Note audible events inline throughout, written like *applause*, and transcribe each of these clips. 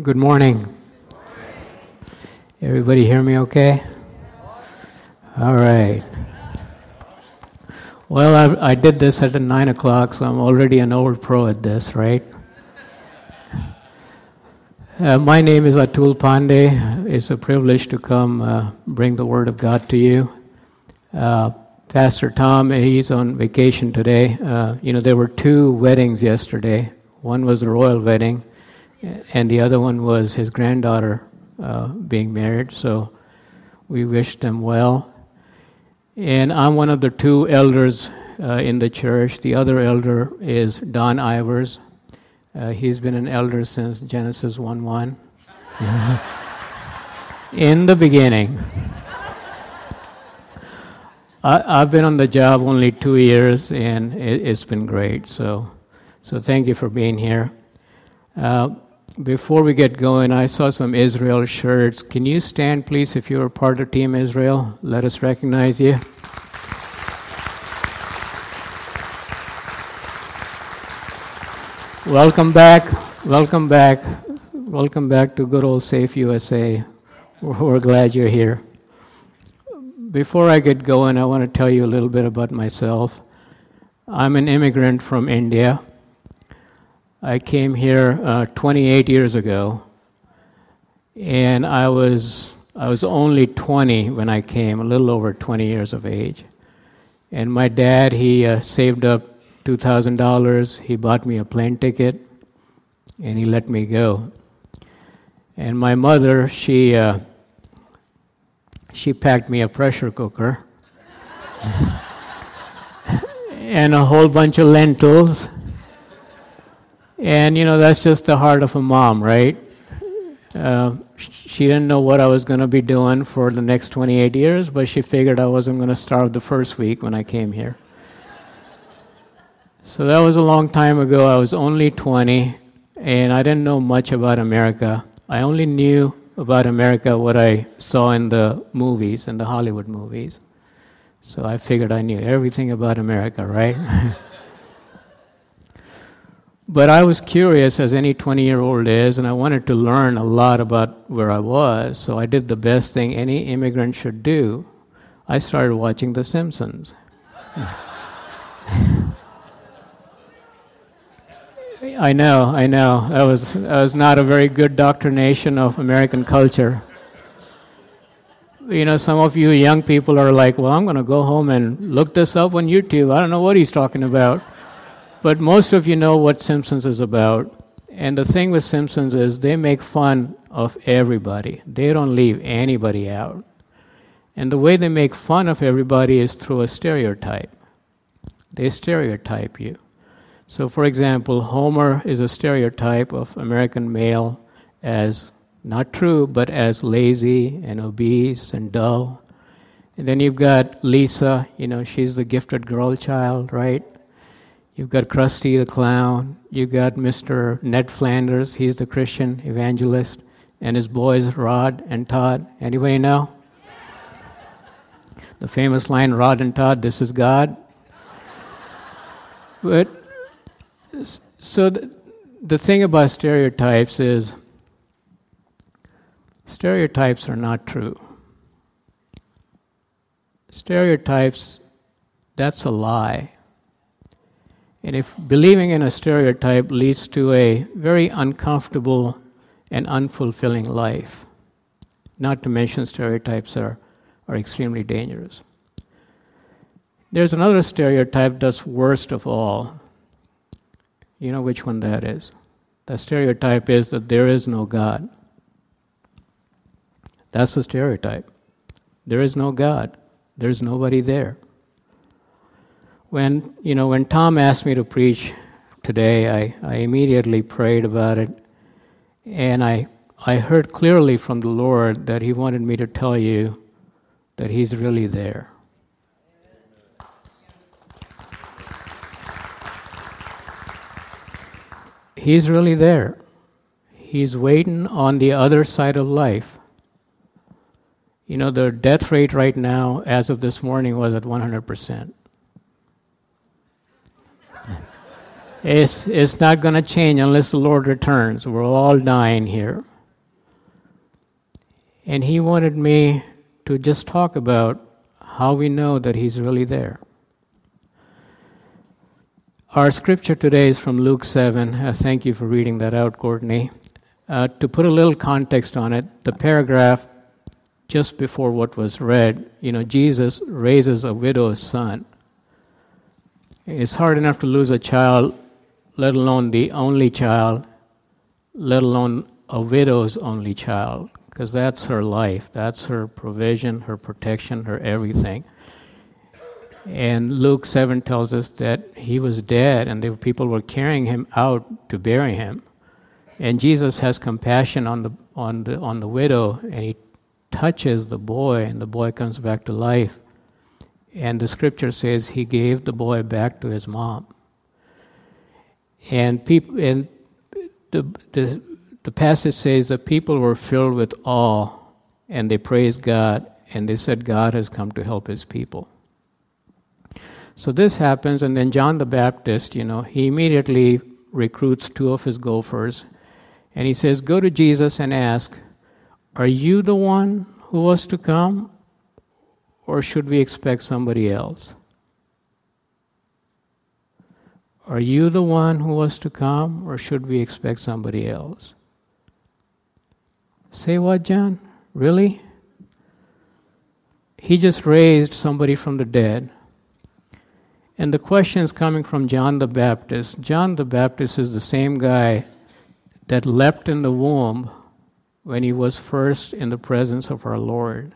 Good morning. Everybody hear me okay? All right. Well, I, I did this at 9 o'clock, so I'm already an old pro at this, right? Uh, my name is Atul Pandey. It's a privilege to come uh, bring the Word of God to you. Uh, Pastor Tom, he's on vacation today. Uh, you know, there were two weddings yesterday. One was the royal wedding, and the other one was his granddaughter uh, being married. So we wish them well. And I'm one of the two elders uh, in the church. The other elder is Don Ivers. Uh, he's been an elder since Genesis 1 1. *laughs* in the beginning. I, have been on the job only two years, and it, has been great. So, so thank you for being here. Uh, before we get going, I saw some Israel shirts. Can you stand, please, if you're part of Team Israel? Let us recognize you. Welcome back. Welcome back. Welcome back to good old safe USA. We're glad you're here. Before I get going, I want to tell you a little bit about myself. I'm an immigrant from India. I came here uh, 28 years ago, and I was I was only 20 when I came, a little over 20 years of age. And my dad, he uh, saved up $2,000. He bought me a plane ticket, and he let me go. And my mother, she uh, she packed me a pressure cooker *laughs* and a whole bunch of lentils and, you know, that's just the heart of a mom, right? Uh, she didn't know what I was going to be doing for the next 28 years, but she figured I wasn't going to starve the first week when I came here. So that was a long time ago. I was only 20, and I didn't know much about America. I only knew about America what I saw in the movies, in the Hollywood movies. So I figured I knew everything about America, right? *laughs* But I was curious, as any 20 year old is, and I wanted to learn a lot about where I was. So I did the best thing any immigrant should do. I started watching The Simpsons. *laughs* I know, I know. That was, that was not a very good doctrination of American culture. You know, some of you young people are like, well, I'm going to go home and look this up on YouTube. I don't know what he's talking about. But most of you know what Simpsons is about. And the thing with Simpsons is they make fun of everybody, they don't leave anybody out. And the way they make fun of everybody is through a stereotype. They stereotype you. So, for example, Homer is a stereotype of American male as not true, but as lazy and obese and dull. And then you've got Lisa, you know, she's the gifted girl child, right? You've got Krusty the Clown. You've got Mr. Ned Flanders. He's the Christian evangelist. And his boys, Rod and Todd. Anybody know? The famous line, Rod and Todd, this is God. But, so the, the thing about stereotypes is stereotypes are not true. Stereotypes, that's a lie. And if believing in a stereotype leads to a very uncomfortable and unfulfilling life, not to mention stereotypes are, are extremely dangerous. There's another stereotype that's worst of all. You know which one that is? The stereotype is that there is no God. That's the stereotype. There is no God. There's nobody there when you know when Tom asked me to preach today, I, I immediately prayed about it, and I I heard clearly from the Lord that He wanted me to tell you that He's really there. He's really there. He's waiting on the other side of life. You know, the death rate right now, as of this morning, was at 100%. It's, it's not going to change unless the Lord returns. We're all dying here. And he wanted me to just talk about how we know that he's really there. Our scripture today is from Luke 7. Uh, thank you for reading that out, Courtney. Uh, to put a little context on it, the paragraph just before what was read, you know, Jesus raises a widow's son. It's hard enough to lose a child, let alone the only child, let alone a widow's only child, because that's her life, that's her provision, her protection, her everything. And Luke 7 tells us that he was dead and the people were carrying him out to bury him. And Jesus has compassion on the, on the, on the widow and he touches the boy and the boy comes back to life. And the scripture says he gave the boy back to his mom. And people and the, the, the passage says the people were filled with awe and they praised God and they said God has come to help his people. So this happens, and then John the Baptist, you know, he immediately recruits two of his gophers, and he says, Go to Jesus and ask, Are you the one who was to come, or should we expect somebody else? Are you the one who was to come, or should we expect somebody else? Say what, John? Really? He just raised somebody from the dead. And the question is coming from John the Baptist. John the Baptist is the same guy that leapt in the womb when he was first in the presence of our Lord.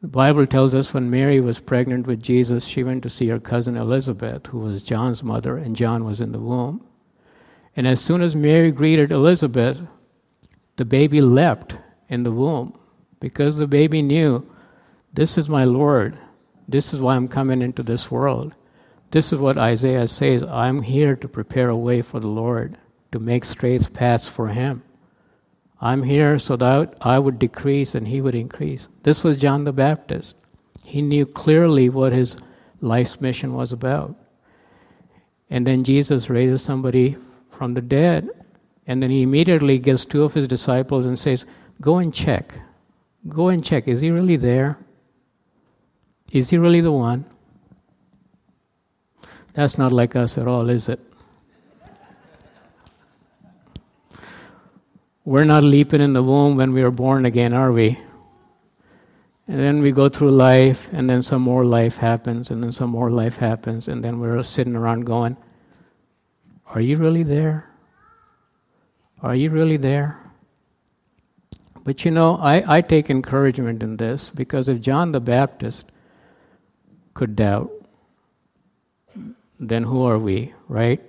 The Bible tells us when Mary was pregnant with Jesus, she went to see her cousin Elizabeth, who was John's mother, and John was in the womb. And as soon as Mary greeted Elizabeth, the baby leapt in the womb because the baby knew, This is my Lord. This is why I'm coming into this world. This is what Isaiah says I'm here to prepare a way for the Lord, to make straight paths for Him. I'm here so that I would decrease and He would increase. This was John the Baptist. He knew clearly what his life's mission was about. And then Jesus raises somebody from the dead. And then he immediately gets two of his disciples and says, Go and check. Go and check. Is he really there? Is he really the one? That's not like us at all, is it? We're not leaping in the womb when we are born again, are we? And then we go through life, and then some more life happens, and then some more life happens, and then we're sitting around going, Are you really there? Are you really there? But you know, I, I take encouragement in this because if John the Baptist could doubt, then who are we, right?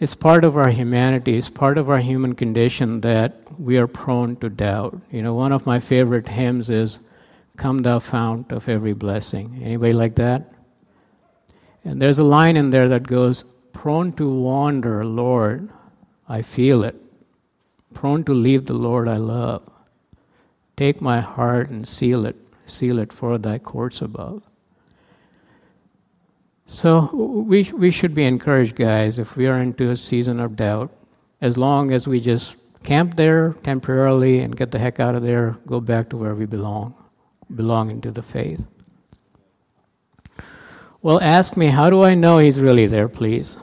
It's part of our humanity, it's part of our human condition that we are prone to doubt. You know, one of my favorite hymns is Come Thou Fount of Every Blessing. Anybody like that? And there's a line in there that goes, Prone to wander, Lord, I feel it. Prone to leave the Lord I love. Take my heart and seal it seal it for thy courts above. So we, we should be encouraged, guys, if we are into a season of doubt, as long as we just camp there temporarily and get the heck out of there, go back to where we belong, belonging to the faith. Well, ask me, how do I know he's really there, please?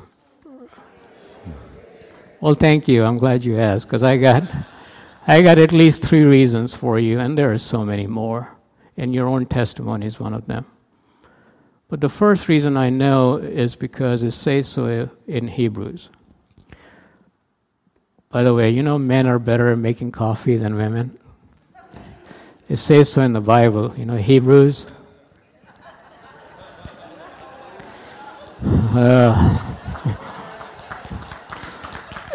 Well, thank you. I'm glad you asked because I got, *laughs* I got at least three reasons for you, and there are so many more and your own testimony is one of them. But the first reason I know is because it says so in Hebrews. By the way, you know men are better at making coffee than women. It says so in the Bible, you know, Hebrews. *laughs* Uh,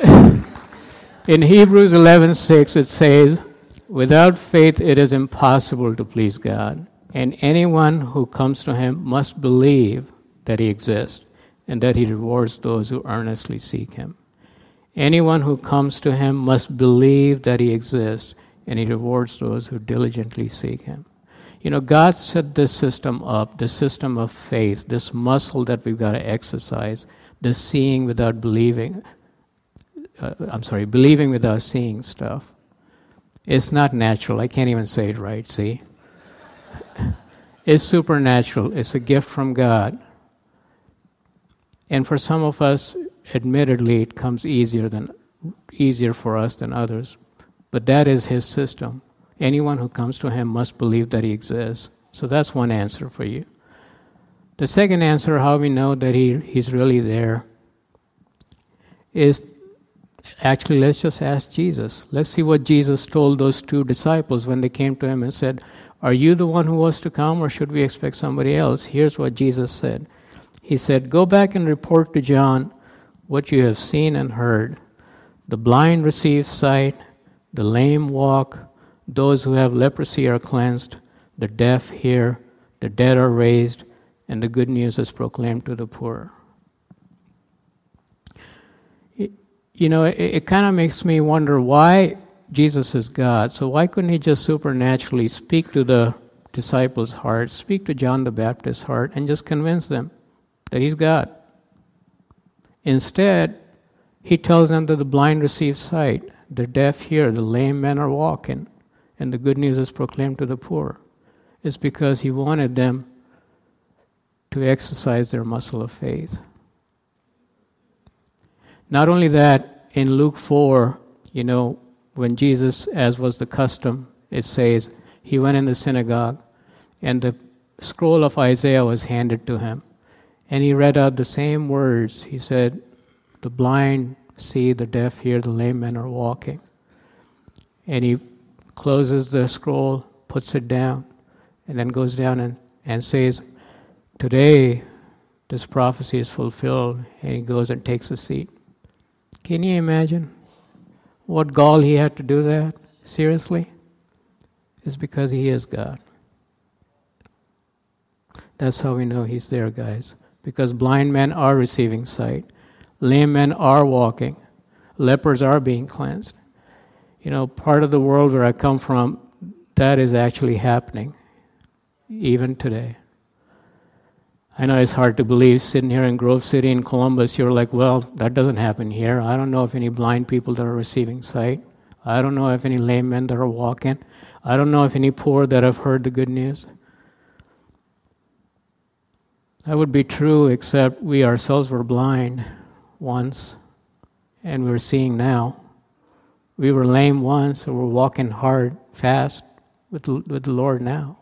*laughs* in Hebrews 11:6 it says, Without faith, it is impossible to please God. And anyone who comes to Him must believe that He exists and that He rewards those who earnestly seek Him. Anyone who comes to Him must believe that He exists and He rewards those who diligently seek Him. You know, God set this system up, the system of faith, this muscle that we've got to exercise, the seeing without believing. Uh, I'm sorry, believing without seeing stuff. It's not natural. I can't even say it right, see? It's supernatural, it's a gift from God. And for some of us, admittedly, it comes easier than easier for us than others. But that is his system. Anyone who comes to him must believe that he exists. So that's one answer for you. The second answer, how we know that he, he's really there, is actually let's just ask Jesus. Let's see what Jesus told those two disciples when they came to him and said, Are you the one who was to come, or should we expect somebody else? Here's what Jesus said He said, Go back and report to John what you have seen and heard. The blind receive sight, the lame walk, those who have leprosy are cleansed, the deaf hear, the dead are raised, and the good news is proclaimed to the poor. you know, it, it kind of makes me wonder why Jesus is God. So why couldn't he just supernaturally speak to the disciples' hearts, speak to John the Baptist's heart, and just convince them that he's God? Instead, he tells them that the blind receive sight, the deaf hear, the lame men are walking, and the good news is proclaimed to the poor. It's because he wanted them to exercise their muscle of faith. Not only that, in Luke 4, you know, when Jesus, as was the custom, it says, he went in the synagogue and the scroll of Isaiah was handed to him. And he read out the same words. He said, The blind see, the deaf hear, the lame men are walking. And he closes the scroll, puts it down, and then goes down and, and says, Today this prophecy is fulfilled. And he goes and takes a seat. Can you imagine what gall he had to do that? Seriously? It's because he is God. That's how we know he's there, guys. Because blind men are receiving sight, lame men are walking, lepers are being cleansed. You know, part of the world where I come from, that is actually happening, even today. I know it's hard to believe sitting here in Grove City in Columbus, you're like, well, that doesn't happen here. I don't know if any blind people that are receiving sight. I don't know if any lame men that are walking. I don't know if any poor that have heard the good news. That would be true, except we ourselves were blind once, and we're seeing now. We were lame once, and we're walking hard, fast with, with the Lord now.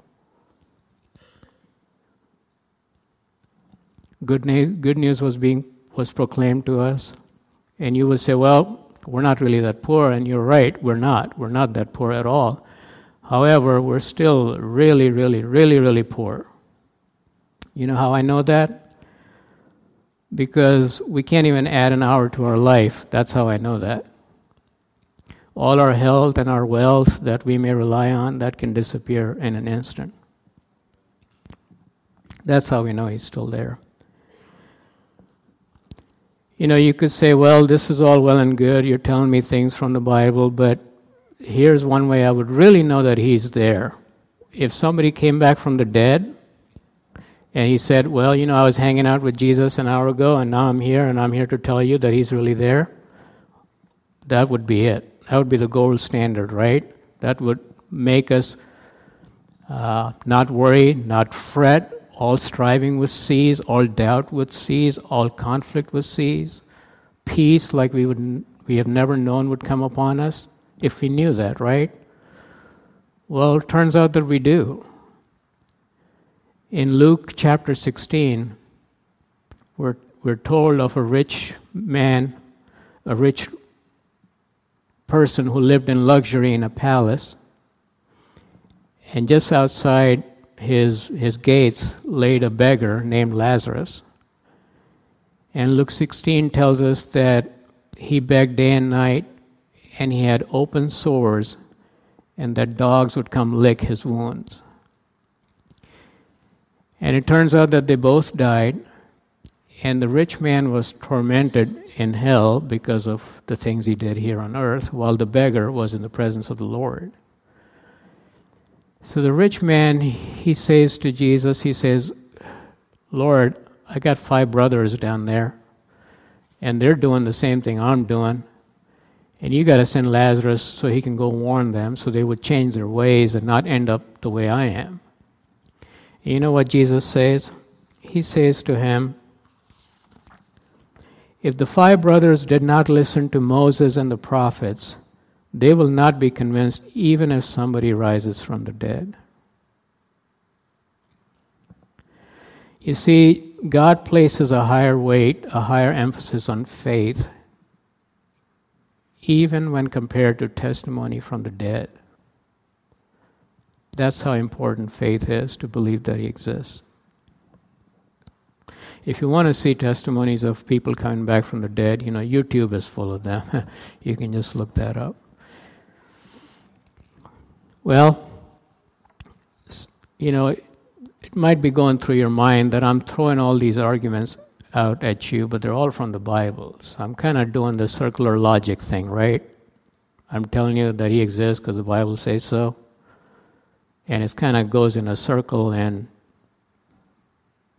Good, na- good news was being was proclaimed to us, and you would say, "Well, we're not really that poor," and you're right, we're not. We're not that poor at all. However, we're still really, really, really, really poor. You know how I know that? Because we can't even add an hour to our life. That's how I know that. All our health and our wealth that we may rely on, that can disappear in an instant. That's how we know He's still there. You know, you could say, well, this is all well and good. You're telling me things from the Bible, but here's one way I would really know that He's there. If somebody came back from the dead and he said, Well, you know, I was hanging out with Jesus an hour ago and now I'm here and I'm here to tell you that He's really there, that would be it. That would be the gold standard, right? That would make us uh, not worry, not fret, all striving would cease, all doubt would cease, all conflict would cease. Peace, like we, would, we have never known, would come upon us if we knew that, right? Well, it turns out that we do. In Luke chapter 16, we're, we're told of a rich man, a rich person who lived in luxury in a palace. And just outside his, his gates laid a beggar named Lazarus. And Luke 16 tells us that he begged day and night, and he had open sores, and that dogs would come lick his wounds. And it turns out that they both died, and the rich man was tormented in hell because of the things he did here on earth, while the beggar was in the presence of the Lord. So the rich man, he says to Jesus, he says, Lord, I got five brothers down there, and they're doing the same thing I'm doing. And you got to send Lazarus so he can go warn them so they would change their ways and not end up the way I am. And you know what Jesus says? He says to him, If the five brothers did not listen to Moses and the prophets, they will not be convinced even if somebody rises from the dead. You see, God places a higher weight, a higher emphasis on faith, even when compared to testimony from the dead. That's how important faith is to believe that He exists. If you want to see testimonies of people coming back from the dead, you know, YouTube is full of them. *laughs* you can just look that up. Well, you know, it might be going through your mind that I'm throwing all these arguments out at you, but they're all from the Bible. So I'm kind of doing the circular logic thing, right? I'm telling you that He exists because the Bible says so. And it kind of goes in a circle, and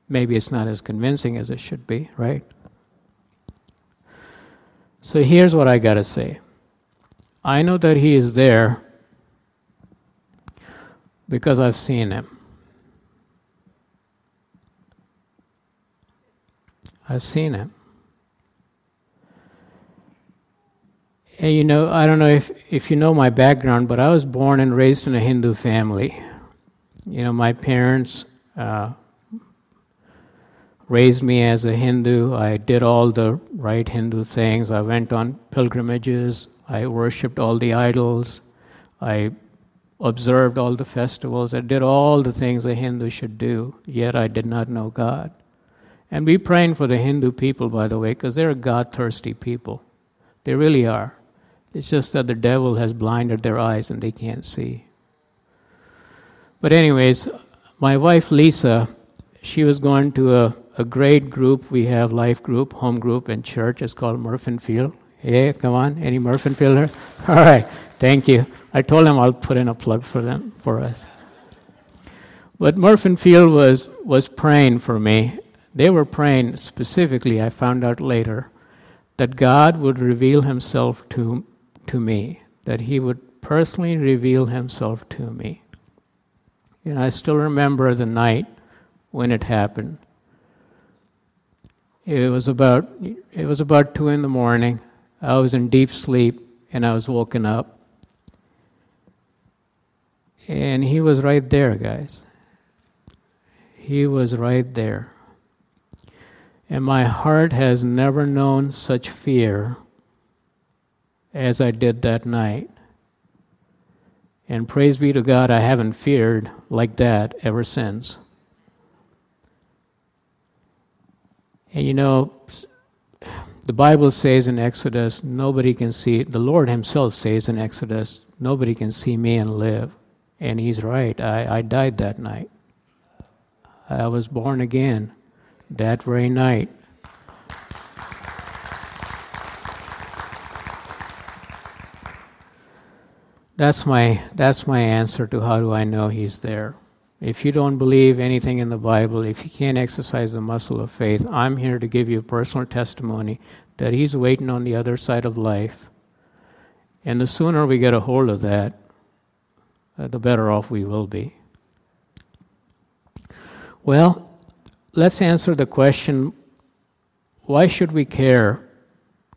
maybe it's not as convincing as it should be, right? So here's what I got to say I know that He is there because I've seen him. I've seen him. And you know, I don't know if, if you know my background, but I was born and raised in a Hindu family. You know, my parents uh, raised me as a Hindu. I did all the right Hindu things. I went on pilgrimages. I worshipped all the idols. I observed all the festivals, I did all the things a Hindu should do, yet I did not know God. And we praying for the Hindu people, by the way, because they're God thirsty people. They really are. It's just that the devil has blinded their eyes and they can't see. But, anyways, my wife Lisa, she was going to a, a great group. We have life group, home group, and church. It's called Murfinfield. Yeah, come on. Any Murfinfielder? *laughs* All right. Thank you. I told him I'll put in a plug for them for us. But Murfinfield was was praying for me. They were praying specifically. I found out later that God would reveal Himself to to me. That He would personally reveal Himself to me. And I still remember the night when it happened. It was about it was about two in the morning. I was in deep sleep and I was woken up. And he was right there, guys. He was right there. And my heart has never known such fear as I did that night. And praise be to God, I haven't feared like that ever since. And you know, the Bible says in Exodus, nobody can see, the Lord Himself says in Exodus, nobody can see me and live. And he's right. I, I died that night. I was born again that very night. That's my, that's my answer to how do I know he's there. If you don't believe anything in the Bible, if you can't exercise the muscle of faith, I'm here to give you a personal testimony that he's waiting on the other side of life. And the sooner we get a hold of that, uh, the better off we will be. Well, let's answer the question why should we care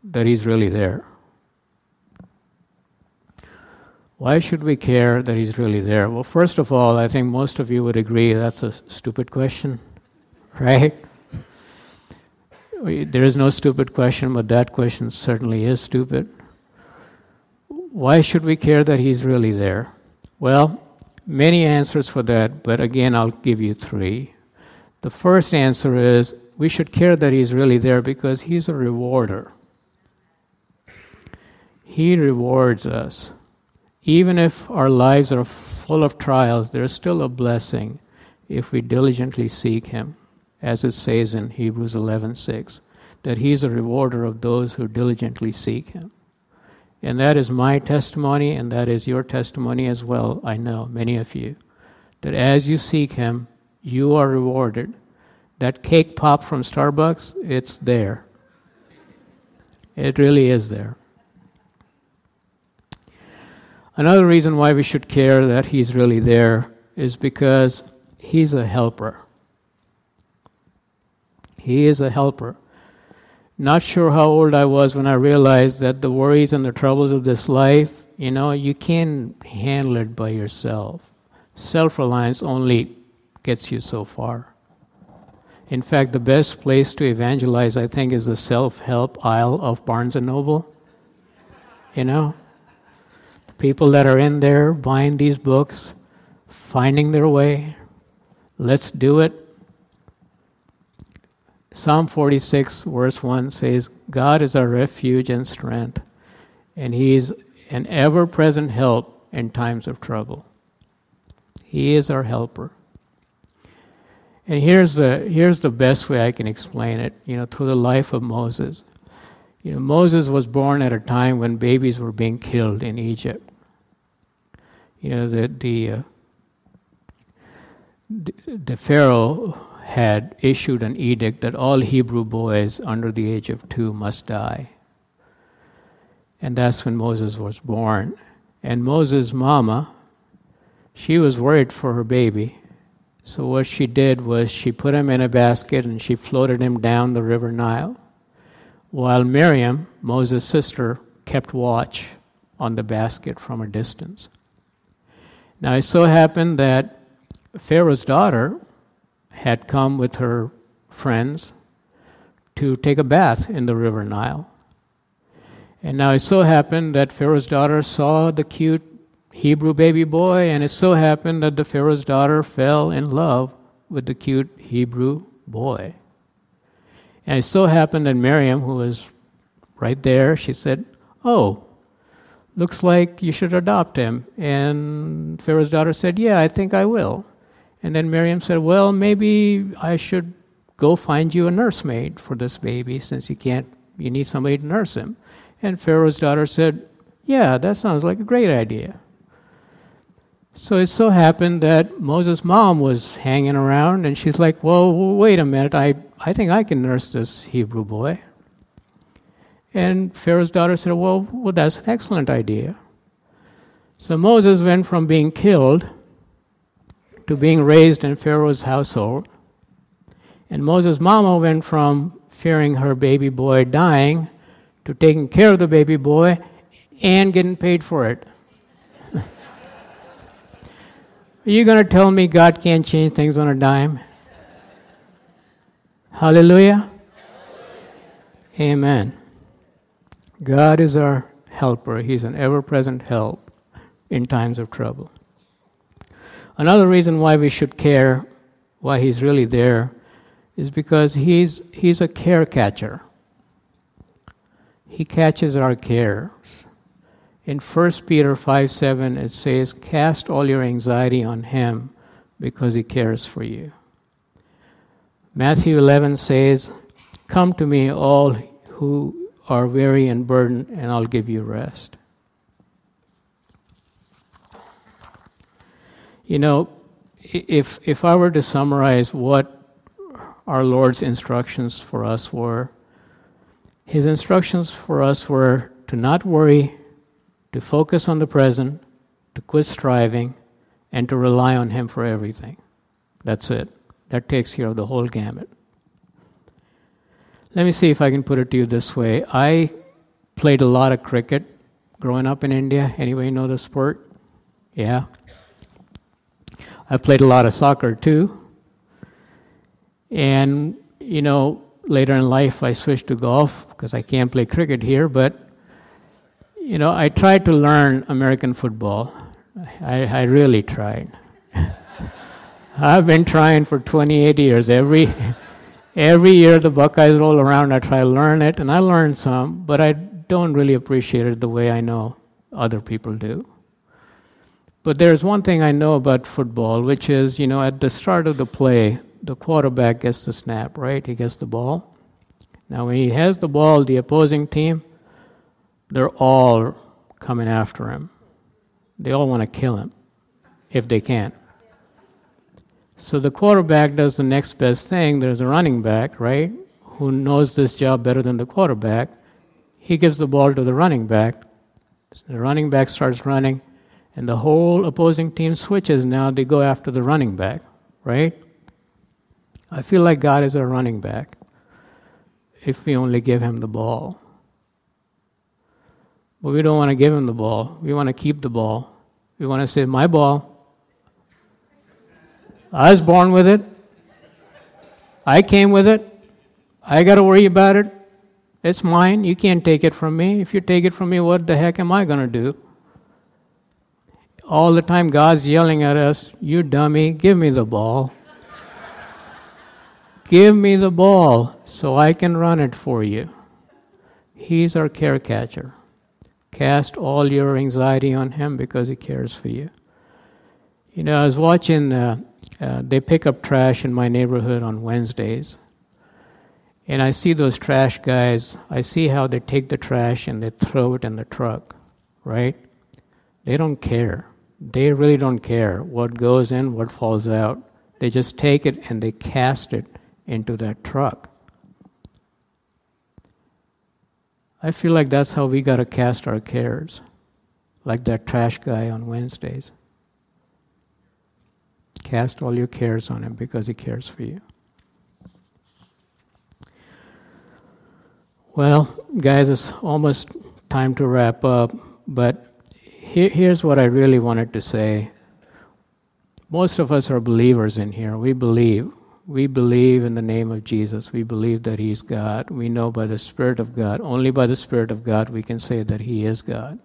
that He's really there? Why should we care that He's really there? Well, first of all, I think most of you would agree that's a stupid question, right? There is no stupid question, but that question certainly is stupid. Why should we care that He's really there? Well, many answers for that, but again, I'll give you three. The first answer is we should care that He's really there because He's a rewarder. He rewards us. Even if our lives are full of trials, there's still a blessing if we diligently seek Him, as it says in Hebrews 11:6, that He is a rewarder of those who diligently seek Him. And that is my testimony, and that is your testimony as well, I know, many of you. that as you seek Him, you are rewarded. That cake pop from Starbucks, it's there. It really is there. Another reason why we should care that He's really there is because He's a helper. He is a helper. Not sure how old I was when I realized that the worries and the troubles of this life, you know, you can't handle it by yourself. Self reliance only gets you so far. In fact, the best place to evangelize, I think, is the self help aisle of Barnes and Noble. You know? People that are in there buying these books, finding their way. Let's do it. Psalm 46, verse 1 says, God is our refuge and strength, and He's an ever present help in times of trouble. He is our helper. And here's the, here's the best way I can explain it, you know, through the life of Moses. You know, Moses was born at a time when babies were being killed in Egypt. You know, the, the, uh, the, the Pharaoh had issued an edict that all Hebrew boys under the age of two must die. And that's when Moses was born. And Moses' mama, she was worried for her baby so, what she did was she put him in a basket and she floated him down the river Nile, while Miriam, Moses' sister, kept watch on the basket from a distance. Now, it so happened that Pharaoh's daughter had come with her friends to take a bath in the river Nile. And now it so happened that Pharaoh's daughter saw the cute Hebrew baby boy, and it so happened that the Pharaoh's daughter fell in love with the cute Hebrew boy. And it so happened that Miriam, who was right there, she said, Oh, looks like you should adopt him. And Pharaoh's daughter said, Yeah, I think I will. And then Miriam said, Well, maybe I should go find you a nursemaid for this baby since you can't, you need somebody to nurse him. And Pharaoh's daughter said, Yeah, that sounds like a great idea. So it so happened that Moses' mom was hanging around, and she's like, Well, wait a minute, I, I think I can nurse this Hebrew boy. And Pharaoh's daughter said, Well, well, that's an excellent idea. So Moses went from being killed to being raised in Pharaoh's household. And Moses' mama went from fearing her baby boy dying to taking care of the baby boy and getting paid for it. *laughs* Are you going to tell me God can't change things on a dime? Hallelujah. Amen. God is our helper. He's an ever present help in times of trouble. Another reason why we should care, why He's really there, is because He's, he's a care catcher. He catches our cares. In 1 Peter 5 7, it says, Cast all your anxiety on him because he cares for you. Matthew 11 says, Come to me, all who are weary and burdened, and I'll give you rest. You know, if, if I were to summarize what our Lord's instructions for us were, his instructions for us were to not worry, to focus on the present, to quit striving, and to rely on Him for everything. That's it. That takes care of the whole gamut. Let me see if I can put it to you this way. I played a lot of cricket growing up in India. Anybody know the sport? Yeah. I've played a lot of soccer too. And, you know, later in life I switched to golf because I can't play cricket here, but you know, I tried to learn American football. I, I really tried. *laughs* I've been trying for 28 years. Every, every year the Buckeyes roll around, I try to learn it, and I learn some, but I don't really appreciate it the way I know other people do. But there's one thing I know about football, which is, you know, at the start of the play, the quarterback gets the snap, right? He gets the ball. Now, when he has the ball, the opposing team, they're all coming after him. They all want to kill him if they can. So the quarterback does the next best thing. There's a running back, right, who knows this job better than the quarterback. He gives the ball to the running back. The running back starts running, and the whole opposing team switches. Now they go after the running back, right? I feel like God is a running back if we only give him the ball. But we don't want to give him the ball. We want to keep the ball. We want to say, My ball. I was born with it. I came with it. I got to worry about it. It's mine. You can't take it from me. If you take it from me, what the heck am I going to do? All the time, God's yelling at us, You dummy, give me the ball. give me the ball so I can run it for you. He's our care catcher. Cast all your anxiety on Him because He cares for you. You know, I was watching, uh, uh, they pick up trash in my neighborhood on Wednesdays. And I see those trash guys, I see how they take the trash and they throw it in the truck, right? They don't care. They really don't care what goes in, what falls out. They just take it and they cast it into that truck. I feel like that's how we got to cast our cares, like that trash guy on Wednesdays. Cast all your cares on him because he cares for you. Well, guys, it's almost time to wrap up, but here, here's what I really wanted to say. Most of us are believers in here. We believe. We believe in the name of Jesus. We believe that He's God. We know by the Spirit of God, only by the Spirit of God, we can say that He is God.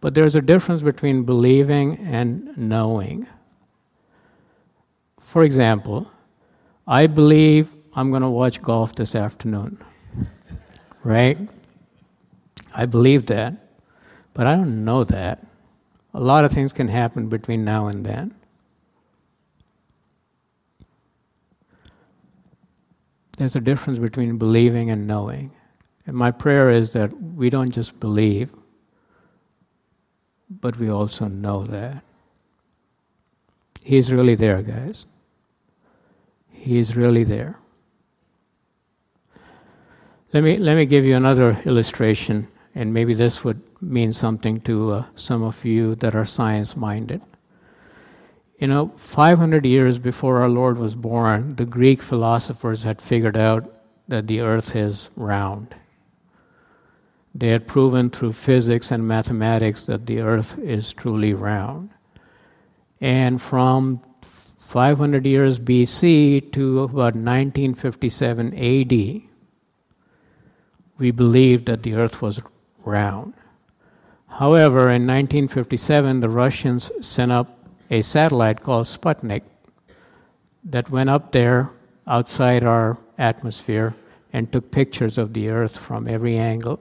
But there's a difference between believing and knowing. For example, I believe I'm going to watch golf this afternoon. Right? I believe that, but I don't know that. A lot of things can happen between now and then. There's a difference between believing and knowing. And my prayer is that we don't just believe, but we also know that. He's really there, guys. He's really there. Let me, let me give you another illustration, and maybe this would mean something to uh, some of you that are science minded. You know, 500 years before our Lord was born, the Greek philosophers had figured out that the earth is round. They had proven through physics and mathematics that the earth is truly round. And from 500 years BC to about 1957 AD, we believed that the earth was round. However, in 1957, the Russians sent up a satellite called Sputnik that went up there outside our atmosphere and took pictures of the earth from every angle.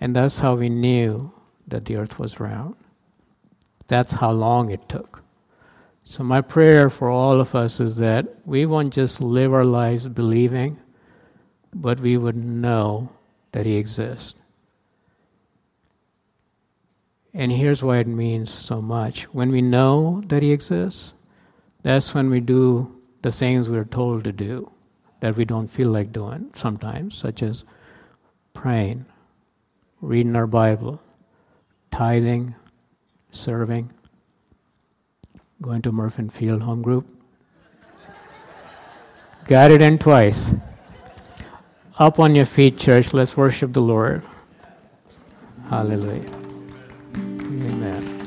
And that's how we knew that the earth was round. That's how long it took. So, my prayer for all of us is that we won't just live our lives believing, but we would know that He exists. And here's why it means so much. When we know that He exists, that's when we do the things we're told to do that we don't feel like doing sometimes, such as praying, reading our Bible, tithing, serving, going to Murphy Field Home Group. Got it in twice. Up on your feet, church. Let's worship the Lord. Hallelujah. Amen.